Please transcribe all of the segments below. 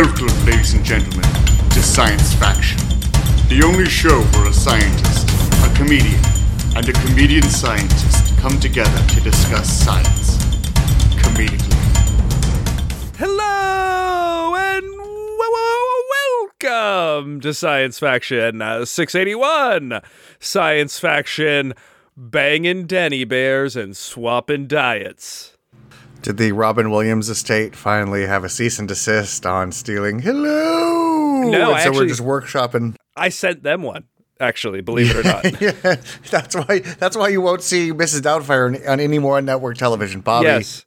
Welcome, ladies and gentlemen, to Science Faction, the only show where a scientist, a comedian, and a comedian scientist come together to discuss science comedically. Hello and welcome to Science Faction uh, 681. Science Faction banging Denny bears and swapping diets. Did the Robin Williams estate finally have a cease and desist on stealing? Hello. No, and so actually- we're just workshopping. I sent them one, actually, believe it or not. yeah, that's why. That's why you won't see Mrs. Doubtfire on, on any more network television. Bobby yes.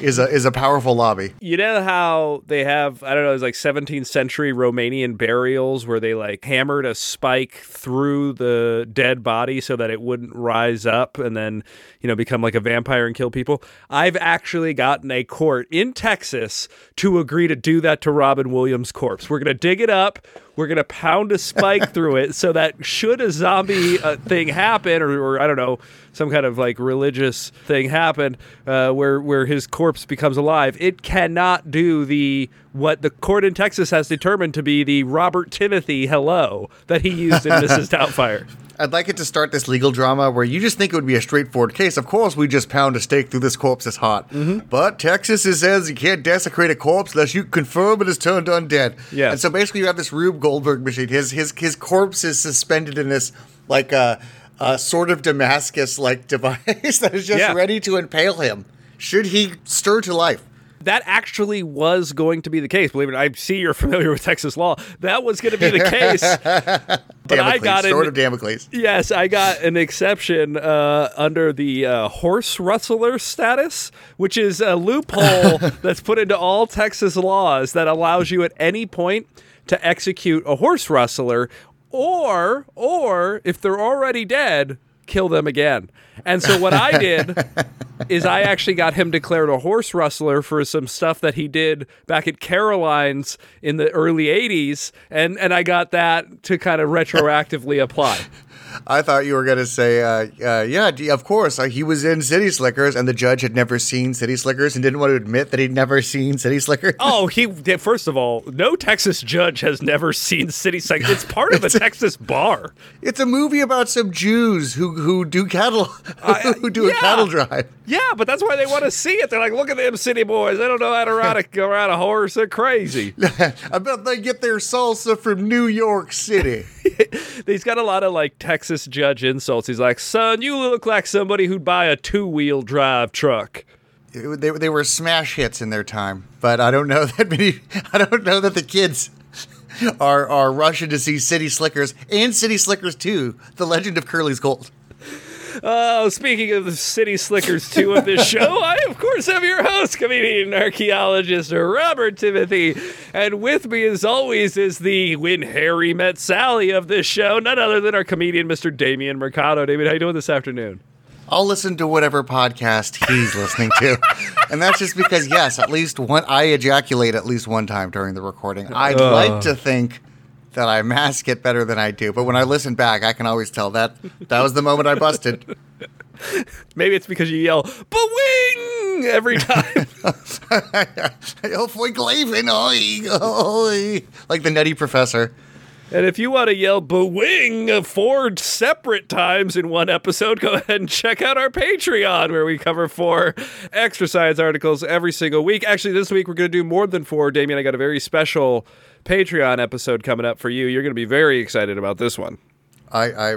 Is a is a powerful lobby. You know how they have, I don't know, it's like 17th century Romanian burials where they like hammered a spike through the dead body so that it wouldn't rise up and then, you know, become like a vampire and kill people? I've actually gotten a court in Texas to agree to do that to Robin Williams' corpse. We're going to dig it up. We're going to pound a spike through it so that should a zombie uh, thing happen, or, or I don't know, some kind of like religious thing happen uh, where, where his corpse becomes alive, it cannot do the what the court in Texas has determined to be the Robert Timothy hello that he used in Mrs. Doubtfire. I'd like it to start this legal drama where you just think it would be a straightforward case. Of course, we just pound a stake through this corpse that's hot. Mm-hmm. But Texas it says you can't desecrate a corpse unless you confirm it is turned undead. Yes. And so basically, you have this Rube Goldberg machine. His his his corpse is suspended in this like a, a sort of Damascus like device that is just Yeah. ready to impale him. Should he stir to life? That actually was going to be the case. Believe it, I see you're familiar with Texas law. That was going to be the case. but I got sword an, of Damocles. Yes, I got an exception uh, under the uh, horse rustler status, which is a loophole that's put into all Texas laws that allows you at any point to execute a horse rustler, or or if they're already dead, kill them again. And so what I did is I actually got him declared a horse rustler for some stuff that he did back at Caroline's in the early 80s and and I got that to kind of retroactively apply. I thought you were going to say, uh, uh, yeah, of course. Uh, he was in City Slickers, and the judge had never seen City Slickers and didn't want to admit that he'd never seen City Slickers. Oh, he did. First of all, no Texas judge has never seen City Slickers. It's part of a Texas bar. It's a movie about some Jews who who do cattle who do yeah. a cattle drive. Yeah, but that's why they want to see it. They're like, look at them city boys. They don't know how to ride a, ride a horse. They're crazy. I bet they get their salsa from New York City. He's got a lot of like Texas judge insults. He's like, son, you look like somebody who'd buy a two wheel drive truck. It- they, they were smash hits in their time, but I don't know that many. I don't know that the kids are are rushing to see City Slickers and City Slickers 2, The Legend of Curly's Gold. Oh, speaking of the City Slickers 2 of this show, I, of course, am your host, comedian, and archaeologist, Robert Timothy. And with me, as always, is the When Harry Met Sally of this show, none other than our comedian, Mr. Damien Mercado. Damien, how you doing this afternoon? I'll listen to whatever podcast he's listening to. And that's just because, yes, at least one, I ejaculate at least one time during the recording. I'd like to think that I mask it better than I do, but when I listen back, I can always tell that that was the moment I busted. Maybe it's because you yell, Bwing! every time. Foinkleven, oi, oi. Like the nutty professor. And if you want to yell Bwing four separate times in one episode, go ahead and check out our Patreon where we cover four exercise articles every single week. Actually, this week we're going to do more than four. Damien, I got a very special Patreon episode coming up for you. You're going to be very excited about this one. I, I,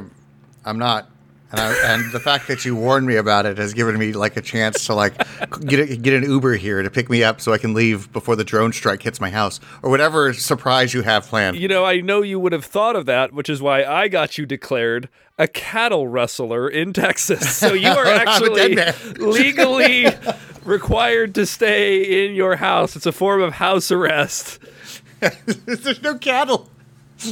I'm not. And, I, and the fact that you warned me about it has given me like a chance to like get a, get an Uber here to pick me up so I can leave before the drone strike hits my house or whatever surprise you have planned. You know, I know you would have thought of that, which is why I got you declared a cattle rustler in Texas. So you are actually legally required to stay in your house. It's a form of house arrest. There's no cattle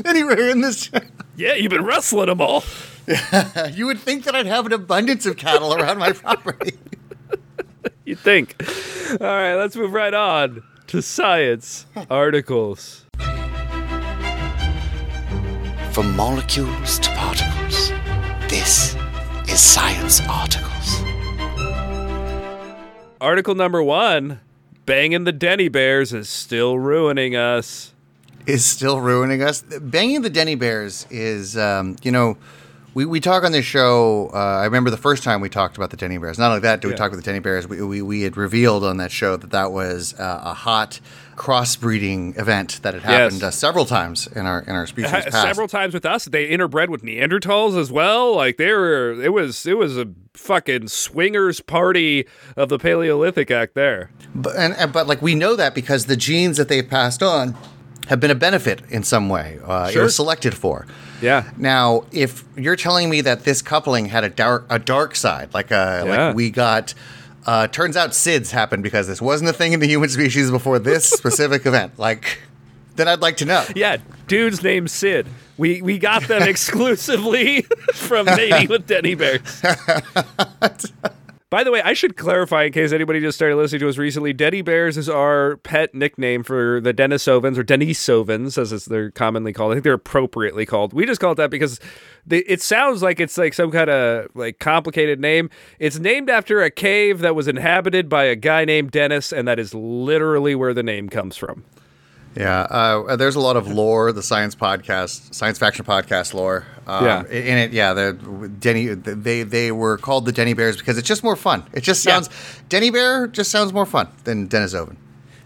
anywhere in this. Yeah, you've been rustling them all. You would think that I'd have an abundance of cattle around my property. You'd think. All right, let's move right on to science articles. From molecules to particles, this is Science Articles. Article number one banging the Denny Bears is still ruining us. Is still ruining us. Banging the Denny Bears is, um, you know, we, we talk on this show. Uh, I remember the first time we talked about the Denny Bears. Not only that, do we Yeah. talk about the Denny Bears? We, we, we had revealed on that show that that was uh, a hot crossbreeding event that had happened Yes. uh, several times in our in our species Ha- past. Several times with us, they interbred with Neanderthals as well. Like they were, it was, it was a fucking swingers party of the Paleolithic act there. But, and, and but like we know that because the genes that they've passed on have been a benefit in some way. Uh, It was selected for. Yeah. Now, if you're telling me that this coupling had a dark a dark side, like uh Yeah. like we got. Uh, turns out SIDS happened because this wasn't a thing in the human species before this specific event. Like, then I'd like to know. Yeah, dude's named Sid. We we got them exclusively from mating with Denny Bears. By the way, I should clarify in case anybody just started listening to us recently. Denny Bears is our pet nickname for the Denisovans or Denisovans, as they're commonly called. I think they're appropriately called. We just call it that because they, it sounds like it's like some kind of like complicated name. It's named after a cave that was inhabited by a guy named Dennis, and that is literally where the name comes from. Yeah, uh, there's a lot of lore, the science podcast, science faction podcast lore. Um, Yeah. in it, yeah, the Denny, they they were called the Denny Bears because it's just more fun. It just Yeah. sounds Denny Bear just sounds more fun than Denisovan.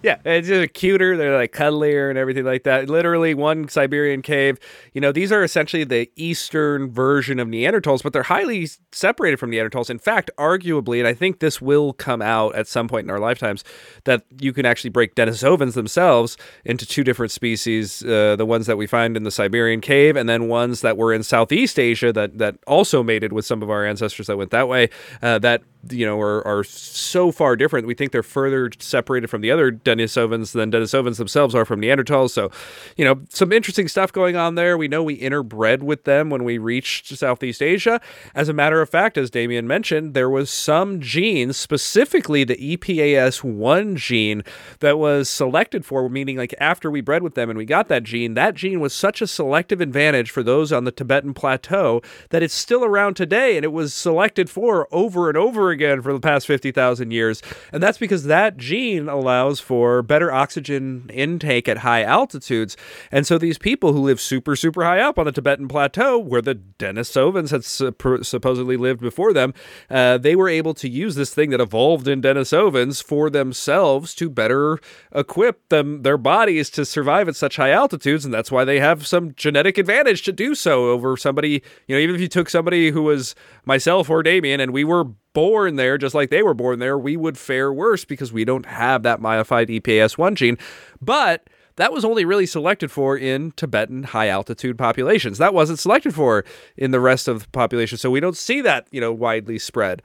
Yeah, it's just cuter. They're like cuddlier and everything like that. Literally, one Siberian cave. You know, these are essentially the eastern version of Neanderthals, but they're highly separated from Neanderthals. In fact, arguably, and I think this will come out at some point in our lifetimes, that you can actually break Denisovans themselves into two different species: uh, the ones that we find in the Siberian cave, and then ones that were in Southeast Asia that that also mated with some of our ancestors that went that way. Uh, that you know are, are so far different. We think they're further separated from the other Denisovans than Denisovans themselves are from Neanderthals. So, you know, some interesting stuff going on there. We know we interbred with them when we reached Southeast Asia. As a matter of fact, as Damien mentioned, there was some genes, specifically the E EPAS1 gene, that was selected for, meaning like after we bred with them and we got that gene, that gene was such a selective advantage for those on the Tibetan plateau that it's still around today and it was selected for over and over again for the past 50,000 years. And that's because that gene allows for better oxygen intake at high altitudes. And so these people who live super, super high up on the Tibetan plateau, where the Denisovans had supp- supposedly lived before them, uh, they were able to use this thing that evolved in Denisovans for themselves to better equip them their bodies to survive at such high altitudes, and that's why they have some genetic advantage to do so over somebody. You know, even if you took somebody who was myself or Damien, and we were born there just like they were born there, we would fare worse because we don't have that modified E EPAS1 gene. But that was only really selected for in Tibetan high altitude populations. That wasn't selected for in the rest of the population. So we don't see that, you know, widely spread.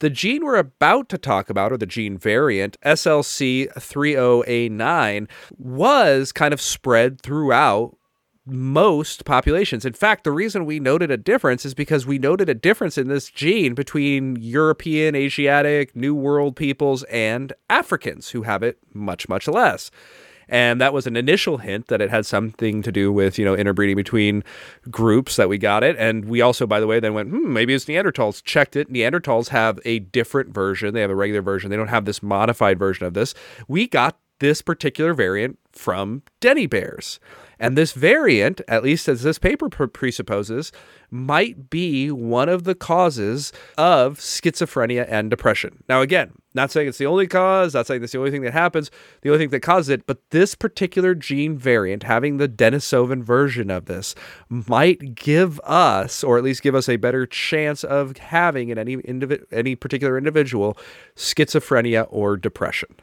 The gene we're about to talk about, or the gene variant, SLC30A9, was kind of spread throughout most populations. In fact, the reason we noted a difference is because we noted a difference in this gene between European, Asiatic, New World peoples, and Africans who have it much, much less. And that was an initial hint that it had something to do with, you know, interbreeding between groups that we got it. And we also, by the way, then went, hmm, maybe it's Neanderthals. Checked it. Neanderthals have a different version. They have a regular version. They don't have this modified version of this. We got this particular variant from Denny bears. And this variant, at least as this paper presupposes, might be one of the causes of schizophrenia and depression. Now, again, not saying it's the only cause, not saying it's the only thing that happens, the only thing that causes it, but this particular gene variant, having the Denisovan version of this, might give us, or at least give us a better chance of having in any any particular individual schizophrenia or depression.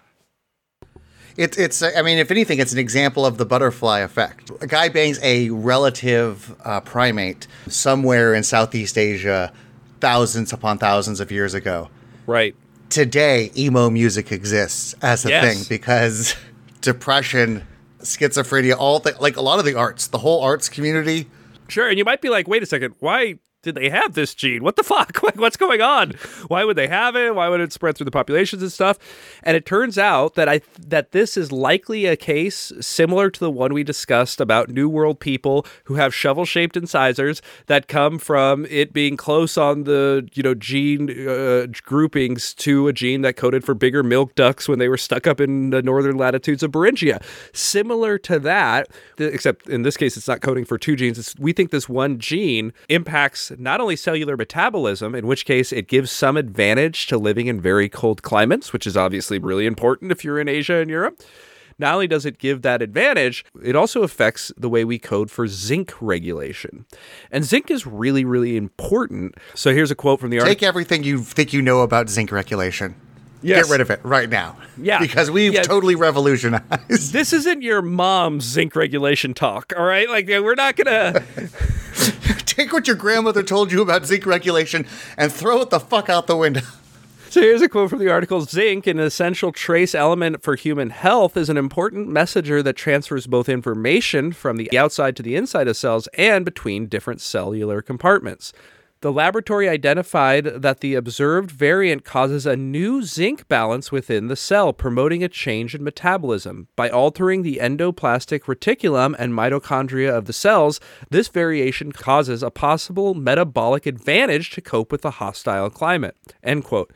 It's it's. I mean, if anything, it's an example of the butterfly effect. A guy bangs a relative uh, primate somewhere in Southeast Asia, thousands upon thousands of years ago. Right. Today, emo music exists as a Yes. thing because depression, schizophrenia, all the like a lot of the arts, the whole arts community. Sure, and you might be like, wait a second, why did they have this gene? What the fuck? Like, what's going on? Why would they have it? Why would it spread through the populations and stuff? And it turns out that I that this is likely a case similar to the one we discussed about New World people who have shovel-shaped incisors that come from it being close on the you know gene uh, groupings to a gene that coded for bigger milk ducts when they were stuck up in the northern latitudes of Beringia. Similar to that, except in this case, it's not coding for two genes. It's, we think this one gene impacts not only cellular metabolism, in which case it gives some advantage to living in very cold climates, which is obviously really important if you're in Asia and Europe. Not only does it give that advantage, it also affects the way we code for zinc regulation. And zinc is really, really important. So here's a quote from the article. Take everything you think you know about zinc regulation. Yes. Get rid of it right now. Yeah. Because we've Yeah. totally revolutionized. This isn't your mom's zinc regulation talk, all right? Like, we're not gonna. Take what your grandmother told you about zinc regulation and throw it the fuck out the window. So here's a quote from the article Zinc, an essential trace element for human health, is an important messenger that transfers both information from the outside to the inside of cells and between different cellular compartments. The laboratory identified that the observed variant causes a new zinc balance within the cell, promoting a change in metabolism. By altering the endoplasmic reticulum and mitochondria of the cells, this variation causes a possible metabolic advantage to cope with a hostile climate. End quote.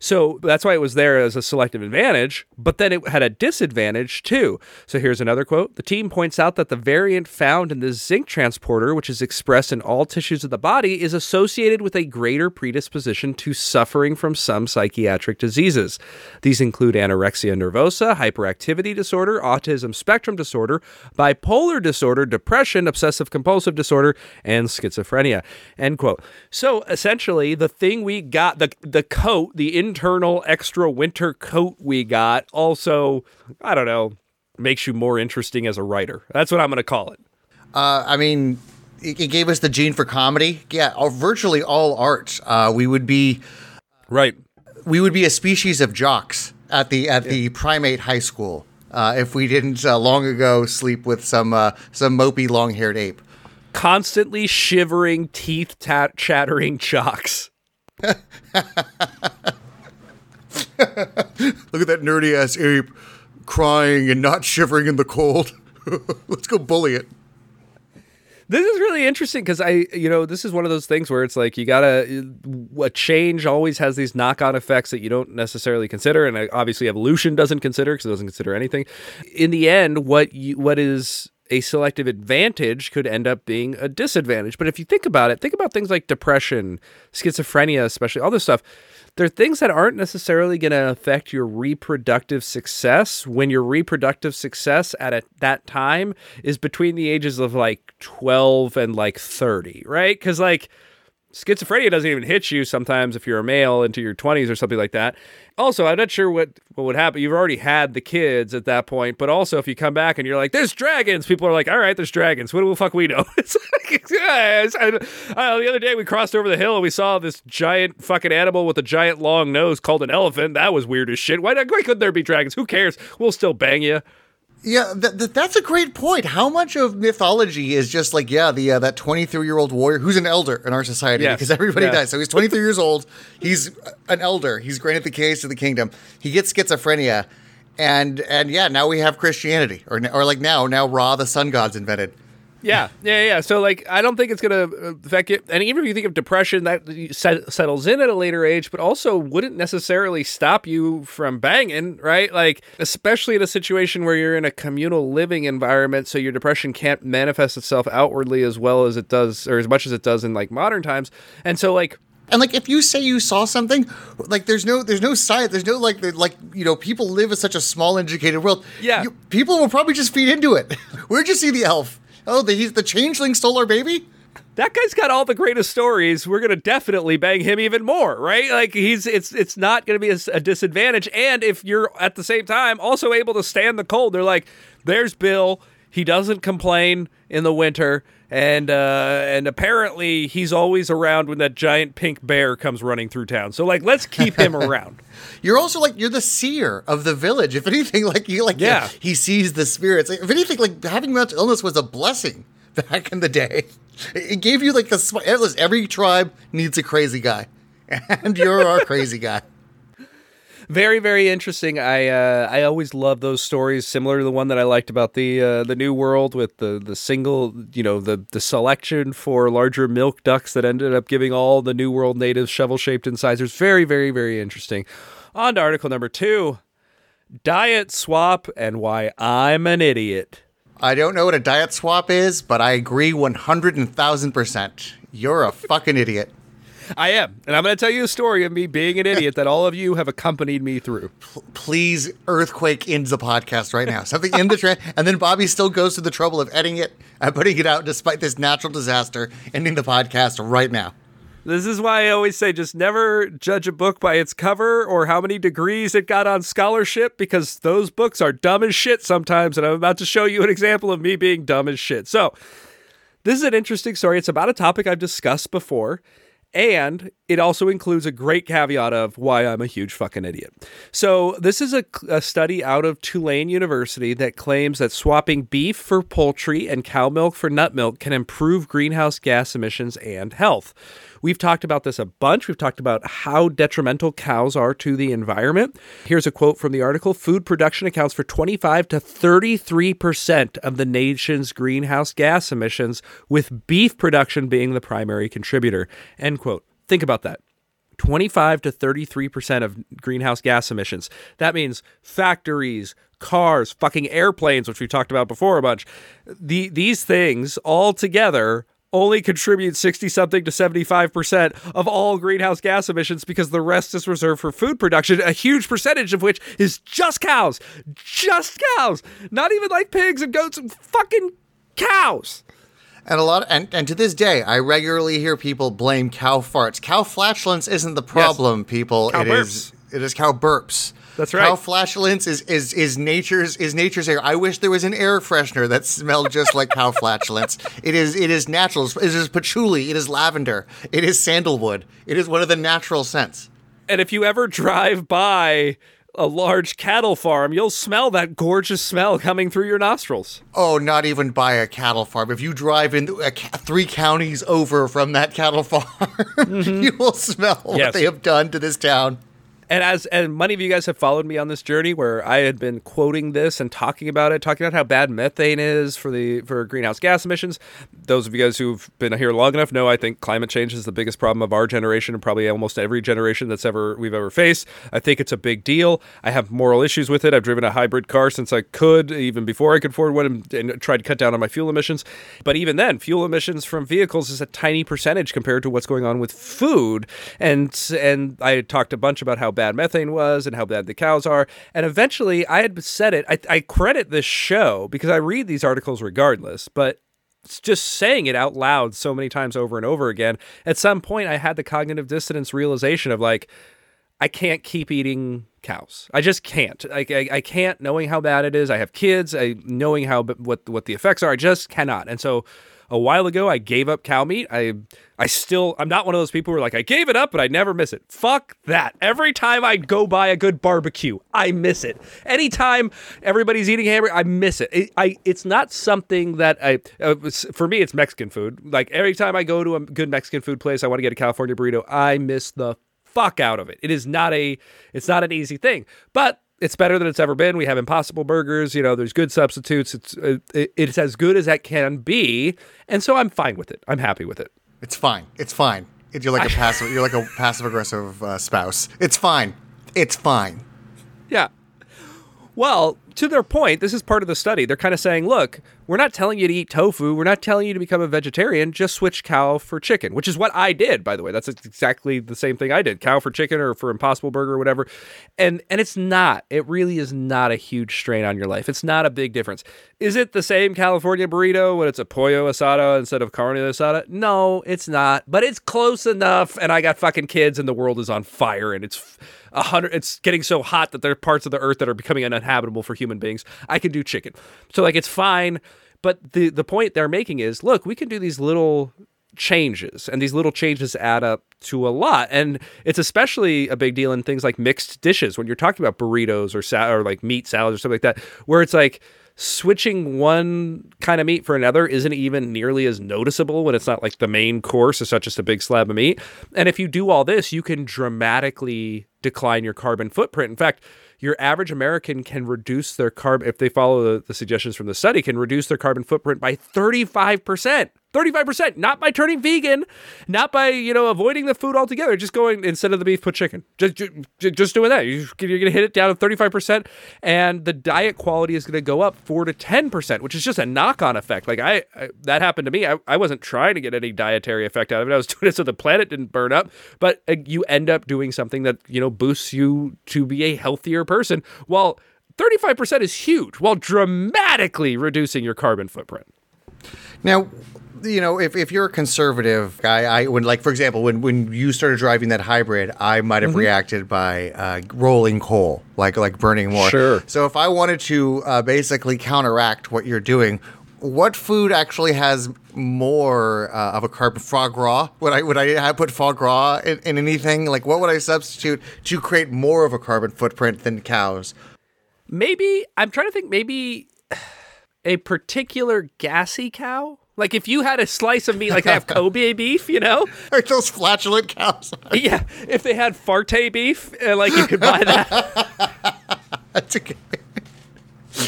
So that's why it was there as a selective advantage, but then it had a disadvantage too. So here's another quote. The team points out that the variant found in the zinc transporter, which is expressed in all tissues of the body, is associated with a greater predisposition to suffering from some psychiatric diseases. These include anorexia nervosa, hyperactivity disorder, autism spectrum disorder, bipolar disorder, depression, obsessive compulsive disorder, and schizophrenia. End quote. So essentially, the thing we got, the the coat, the internal extra winter coat we got, also, I don't know, makes you more interesting as a writer. That's what I'm going to call it. Uh, I mean, it, it gave us the gene for comedy. Yeah, uh, virtually all art. Uh, we would be Right. we would be a species of jocks at the at the primate high school uh, if we didn't uh, long ago sleep with some uh, some mopey long haired ape. Constantly shivering, teeth tat- chattering chocks. Look at that nerdy ass ape crying and not shivering in the cold. Let's go bully it. This is really interesting because I, you know, this is one of those things where it's like you gotta, a change always has these knock on effects that you don't necessarily consider. And uh, obviously evolution doesn't consider because it doesn't consider anything. In the end, what you, what is a selective advantage could end up being a disadvantage. But if you think about it, think about things like depression, schizophrenia, especially all this stuff. They're things that aren't necessarily going to affect your reproductive success when your reproductive success at a, that time is between the ages of like 12 and like 30, right? Because like schizophrenia doesn't even hit you sometimes if you're a male into your 20s or something like that. Also, I'm not sure what, what would happen. You've already had the kids at that point, but also if you come back and you're like, there's dragons, people are like, all right, there's dragons. What the fuck we know? It's like, yeah, it's- I, I- the other day we crossed over the hill and we saw this giant fucking animal with a giant long nose called an elephant. That was weird as shit. Why, why couldn't there be dragons? Who cares? We'll still bang you. Yeah, th- th- that's a great point. How much of mythology is just like, yeah, the uh, that 23 year old warrior who's an elder in our society Yes. because everybody Yeah. dies. So he's 23 years old. He's an elder. He's granted the keys to the kingdom. He gets schizophrenia, and and yeah, now we have Christianity, or or like now now Ra the sun god's invented. Yeah, yeah, yeah. So like, I don't think it's gonna affect it. And even if you think of depression, that set, settles in at a later age, but also wouldn't necessarily stop you from banging, right? Like, especially in a situation where you're in a communal living environment, so your depression can't manifest itself outwardly as well as it does, or as much as it does in like modern times. And so like, And like, if you say you saw something, like there's no there's no science, there's no like like you know people live in such a small educated world. Yeah. you, people will probably just feed into it. Where'd you see the elf? Oh, the he's the changeling stole our baby. that guy's got all the greatest stories. We're gonna definitely bang him even more, right? Like he's it's it's not gonna be a, a disadvantage. And if you're at the same time also able to stand the cold, they're like, there's Bill. He doesn't complain in the winter, and uh, and apparently he's always around when that giant pink bear comes running through town. So like, let's keep him around. You're also like you're the seer of the village. If anything, like you like Yeah. he sees the spirits. Like, if anything, like having mental illness was a blessing back in the day. It gave you like the every tribe needs a crazy guy, and you're our crazy guy. Very very interesting i uh, i always love those stories similar to the one that i liked about the uh, the new world with the the single you know the the selection for larger milk ducks that ended up giving all the new world natives shovel shaped incisors very very very interesting on to article number two diet swap and why i'm an idiot I don't know what a diet swap is, but I agree 100,000%. You're a fucking idiot. I am. And I'm going to tell you a story of me being an idiot that all of you have accompanied me through. Please earthquake into the podcast right now. Something in the tra- and then Bobby still goes to the trouble of editing it and putting it out despite this natural disaster, ending the podcast right now. This is why I always say just never judge a book by its cover or how many degrees it got on scholarship because those books are dumb as shit sometimes. And I'm about to show you an example of me being dumb as shit. So, this is an interesting story. It's about a topic I've discussed before. And it also includes a great caveat of why I'm a huge fucking idiot. So, this is a, a, study out of Tulane University that claims that swapping beef for poultry and cow milk for nut milk can improve greenhouse gas emissions and health. We've talked about this a bunch. We've talked about how detrimental cows are to the environment. Here's a quote from the article Food production accounts for 25 to 33% of the nation's greenhouse gas emissions, with beef production being the primary contributor. End quote. Think about that. 25 to 33% of greenhouse gas emissions. That means factories, cars, fucking airplanes, which we talked about before a bunch. The, these things all together only contribute 60 something to 75% of all greenhouse gas emissions because the rest is reserved for food production, a huge percentage of which is just cows. Just cows. Not even like pigs and goats, and fucking cows. And a lot, of, and, and to this day, I regularly hear people blame cow farts. Cow flatulence isn't the problem, yes. people. Cow it is it is cow burps. That's right. Cow flatulence is, is is nature's is nature's air. I wish there was an air freshener that smelled just like cow flatulence. It is it is natural. It is patchouli. It is lavender. It is sandalwood. It is one of the natural scents. And if you ever drive by a large cattle farm, you'll smell that gorgeous smell coming through your nostrils. Oh, not even by a cattle farm. If you drive in ca- three counties over from that cattle farm, mm-hmm. you will smell yes. what they have done to this town and as and many of you guys have followed me on this journey where I had been quoting this and talking about it, talking about how bad methane is for the for greenhouse gas emissions. Those of you guys who've been here long enough know I think climate change is the biggest problem of our generation and probably almost every generation that's ever we've ever faced. I think it's a big deal. I have moral issues with it. I've driven a hybrid car since I could, even before I could afford one, and, and tried to cut down on my fuel emissions. But even then, fuel emissions from vehicles is a tiny percentage compared to what's going on with food. And and I talked a bunch about how bad methane was and how bad the cows are. And eventually, I had said it. I, I credit this show because I read these articles regardless, but just saying it out loud so many times over and over again. At some point, I had the cognitive dissonance realization of like, I can't keep eating cows. I just can't. I, I, I, can't knowing how bad it is. I have kids. I knowing how what what the effects are. I just cannot. And so a while ago I gave up cow meat. I I still I'm not one of those people who are like I gave it up but I never miss it. Fuck that. Every time I go buy a good barbecue, I miss it. Anytime everybody's eating hamburger, I miss it. it I it's not something that I uh, for me it's Mexican food. Like every time I go to a good Mexican food place, I want to get a California burrito. I miss the fuck out of it. It is not a it's not an easy thing. But it's better than it's ever been. We have Impossible Burgers. You know, there's good substitutes. It's it, it's as good as that can be, and so I'm fine with it. I'm happy with it. It's fine. It's fine. You're like a passive. You're like a passive aggressive uh, spouse. It's fine. It's fine. Yeah. Well, to their point, this is part of the study. They're kind of saying, look, we're not telling you to eat tofu. We're not telling you to become a vegetarian. Just switch cow for chicken, which is what I did, by the way. That's exactly the same thing I did. Cow for chicken or for Impossible Burger or whatever. And and it's not. It really is not a huge strain on your life. It's not a big difference. Is it the same California burrito when it's a pollo asada instead of carne asada? No, it's not. But it's close enough. And I got fucking kids, and the world is on fire, and it's a hundred. It's getting so hot that there are parts of the earth that are becoming uninhabitable for human beings. I can do chicken, so like it's fine but the the point they're making is, look, we can do these little changes and these little changes add up to a lot and it's especially a big deal in things like mixed dishes when you're talking about burritos or sa- or like meat salads or something like that where it's like switching one kind of meat for another isn't even nearly as noticeable when it's not like the main course is such just a big slab of meat. And if you do all this, you can dramatically decline your carbon footprint. In fact, your average American can reduce their carbon, if they follow the, the suggestions from the study, can reduce their carbon footprint by 35%. 35%, not by turning vegan, not by, you know, avoiding the food altogether, just going instead of the beef, put chicken. Just, just, just doing that. You're going to hit it down to 35%, and the diet quality is going to go up 4 to 10%, which is just a knock on effect. Like, I, I, that happened to me. I, I wasn't trying to get any dietary effect out of it. I was doing it so the planet didn't burn up, but uh, you end up doing something that, you know, boosts you to be a healthier person. While 35% is huge, while dramatically reducing your carbon footprint. Now, you know, if, if you're a conservative guy, I when like for example, when when you started driving that hybrid, I might have mm-hmm. reacted by uh, rolling coal, like like burning more. Sure. So if I wanted to uh, basically counteract what you're doing, what food actually has more uh, of a carbon foie gras? Would I would I have put foie gras in, in anything? Like what would I substitute to create more of a carbon footprint than cows? Maybe I'm trying to think. Maybe a particular gassy cow like if you had a slice of meat, like they have Kobe beef, you know, like those flatulent cows. yeah, if they had Farte beef, uh, like you could buy that. That's okay.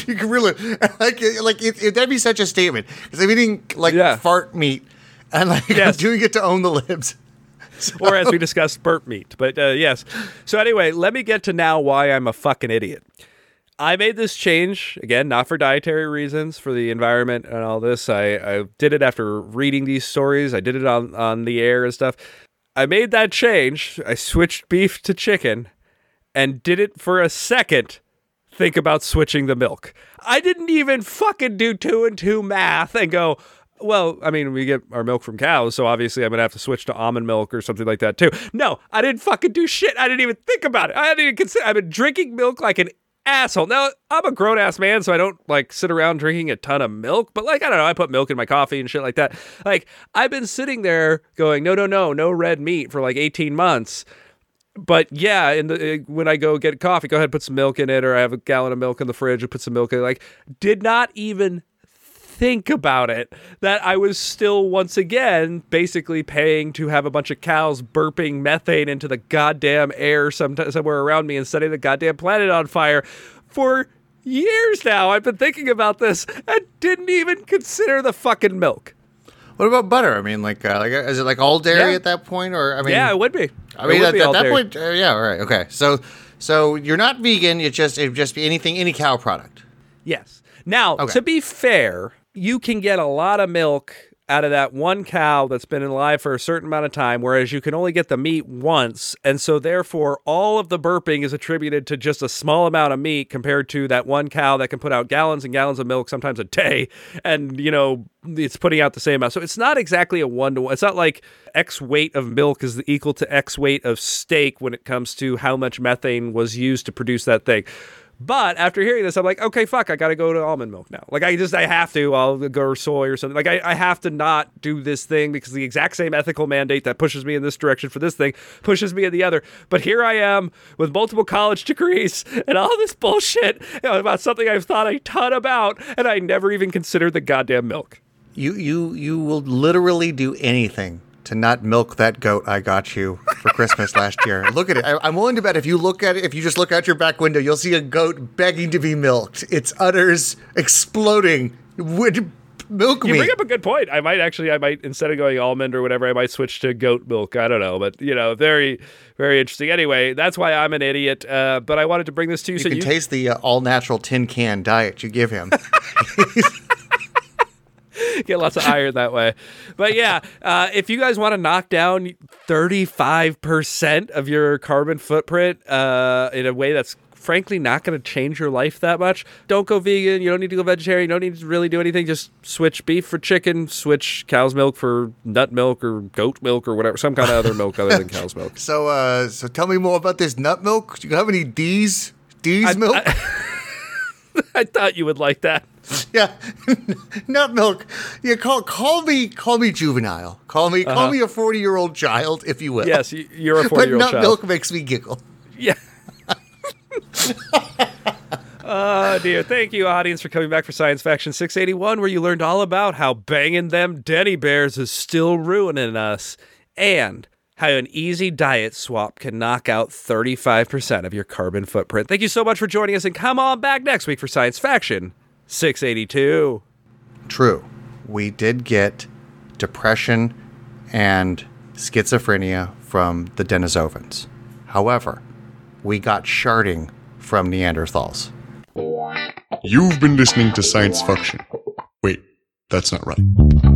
You can really like like it, it, that'd be such a statement because I'm eating like yeah. fart meat and like yes. Doing it to own the libs. So. Or as we discussed, burp meat. But uh, yes. So anyway, let me get to now why I'm a fucking idiot. I made this change again, not for dietary reasons, for the environment and all this. I, I did it after reading these stories. I did it on, on the air and stuff. I made that change. I switched beef to chicken and did it for a second. Think about switching the milk. I didn't even fucking do two and two math and go, well, I mean, we get our milk from cows, so obviously I'm gonna have to switch to almond milk or something like that too. No, I didn't fucking do shit. I didn't even think about it. I didn't even consider. I've been drinking milk like an asshole. Now, I'm a grown ass man, so I don't like sit around drinking a ton of milk, but like, I don't know, I put milk in my coffee and shit like that. Like, I've been sitting there going, no, no, no, no red meat for like 18 months. But yeah, in the uh, when I go get coffee, go ahead and put some milk in it, or I have a gallon of milk in the fridge and put some milk in. It. Like, did not even think about it that I was still once again basically paying to have a bunch of cows burping methane into the goddamn air somewhere around me and setting the goddamn planet on fire for years now. I've been thinking about this and didn't even consider the fucking milk. What about butter? I mean, like, uh, like is it like all dairy yeah. at that point, or I mean, yeah, it would be. I mean, at, at that point, uh, yeah, all right, okay. So, so you're not vegan. It just it just be anything, any cow product. Yes. Now, okay. to be fair, you can get a lot of milk out of that one cow that's been alive for a certain amount of time, whereas you can only get the meat once. And so, therefore, all of the burping is attributed to just a small amount of meat compared to that one cow that can put out gallons and gallons of milk, sometimes a day. And, you know, it's putting out the same amount. So, it's not exactly a one to one. It's not like X weight of milk is equal to X weight of steak when it comes to how much methane was used to produce that thing. But after hearing this, I'm like, okay, fuck, I got to go to almond milk now. Like, I just, I have to. I'll go soy or something. Like, I, I have to not do this thing because the exact same ethical mandate that pushes me in this direction for this thing pushes me in the other. But here I am with multiple college degrees and all this bullshit about something I've thought a ton about, and I never even considered the goddamn milk. You, you, you will literally do anything to not milk that goat I got you for Christmas last year. Look at it. I, am willing to bet if you look at it, if you just look out your back window, you'll see a goat begging to be milked. Its udders exploding. Would milk you me. bring up a good point. I might actually, I might instead of going almond or whatever, I might switch to goat milk. I don't know, but you know, very, very interesting. Anyway, that's why I'm an idiot. Uh, but I wanted to bring this to you. You so can you... taste the uh, all natural tin can diet you give him. get lots of iron that way. But yeah, uh, if you guys want to knock down 35% of your carbon footprint uh, in a way that's frankly not going to change your life that much, don't go vegan. You don't need to go vegetarian. You don't need to really do anything. Just switch beef for chicken, switch cow's milk for nut milk or goat milk or whatever, some kind of other milk other than cow's milk. So, uh, so tell me more about this nut milk. Do you have any D's? D's I, milk? I, I thought you would like that. yeah, nut milk. Yeah, call call me call me juvenile. Call me uh-huh. call me a forty year old child, if you will. Yes, you're a forty year old child. Nut milk makes me giggle. Yeah. Oh dear. Thank you, audience, for coming back for Science Faction 681, where you learned all about how banging them Denny Bears is still ruining us, and how an easy diet swap can knock out 35% of your carbon footprint. Thank you so much for joining us, and come on back next week for Science Faction 682. True. We did get depression and schizophrenia from the Denisovans. However, we got sharding from Neanderthals. You've been listening to Science Faction. Wait, that's not right.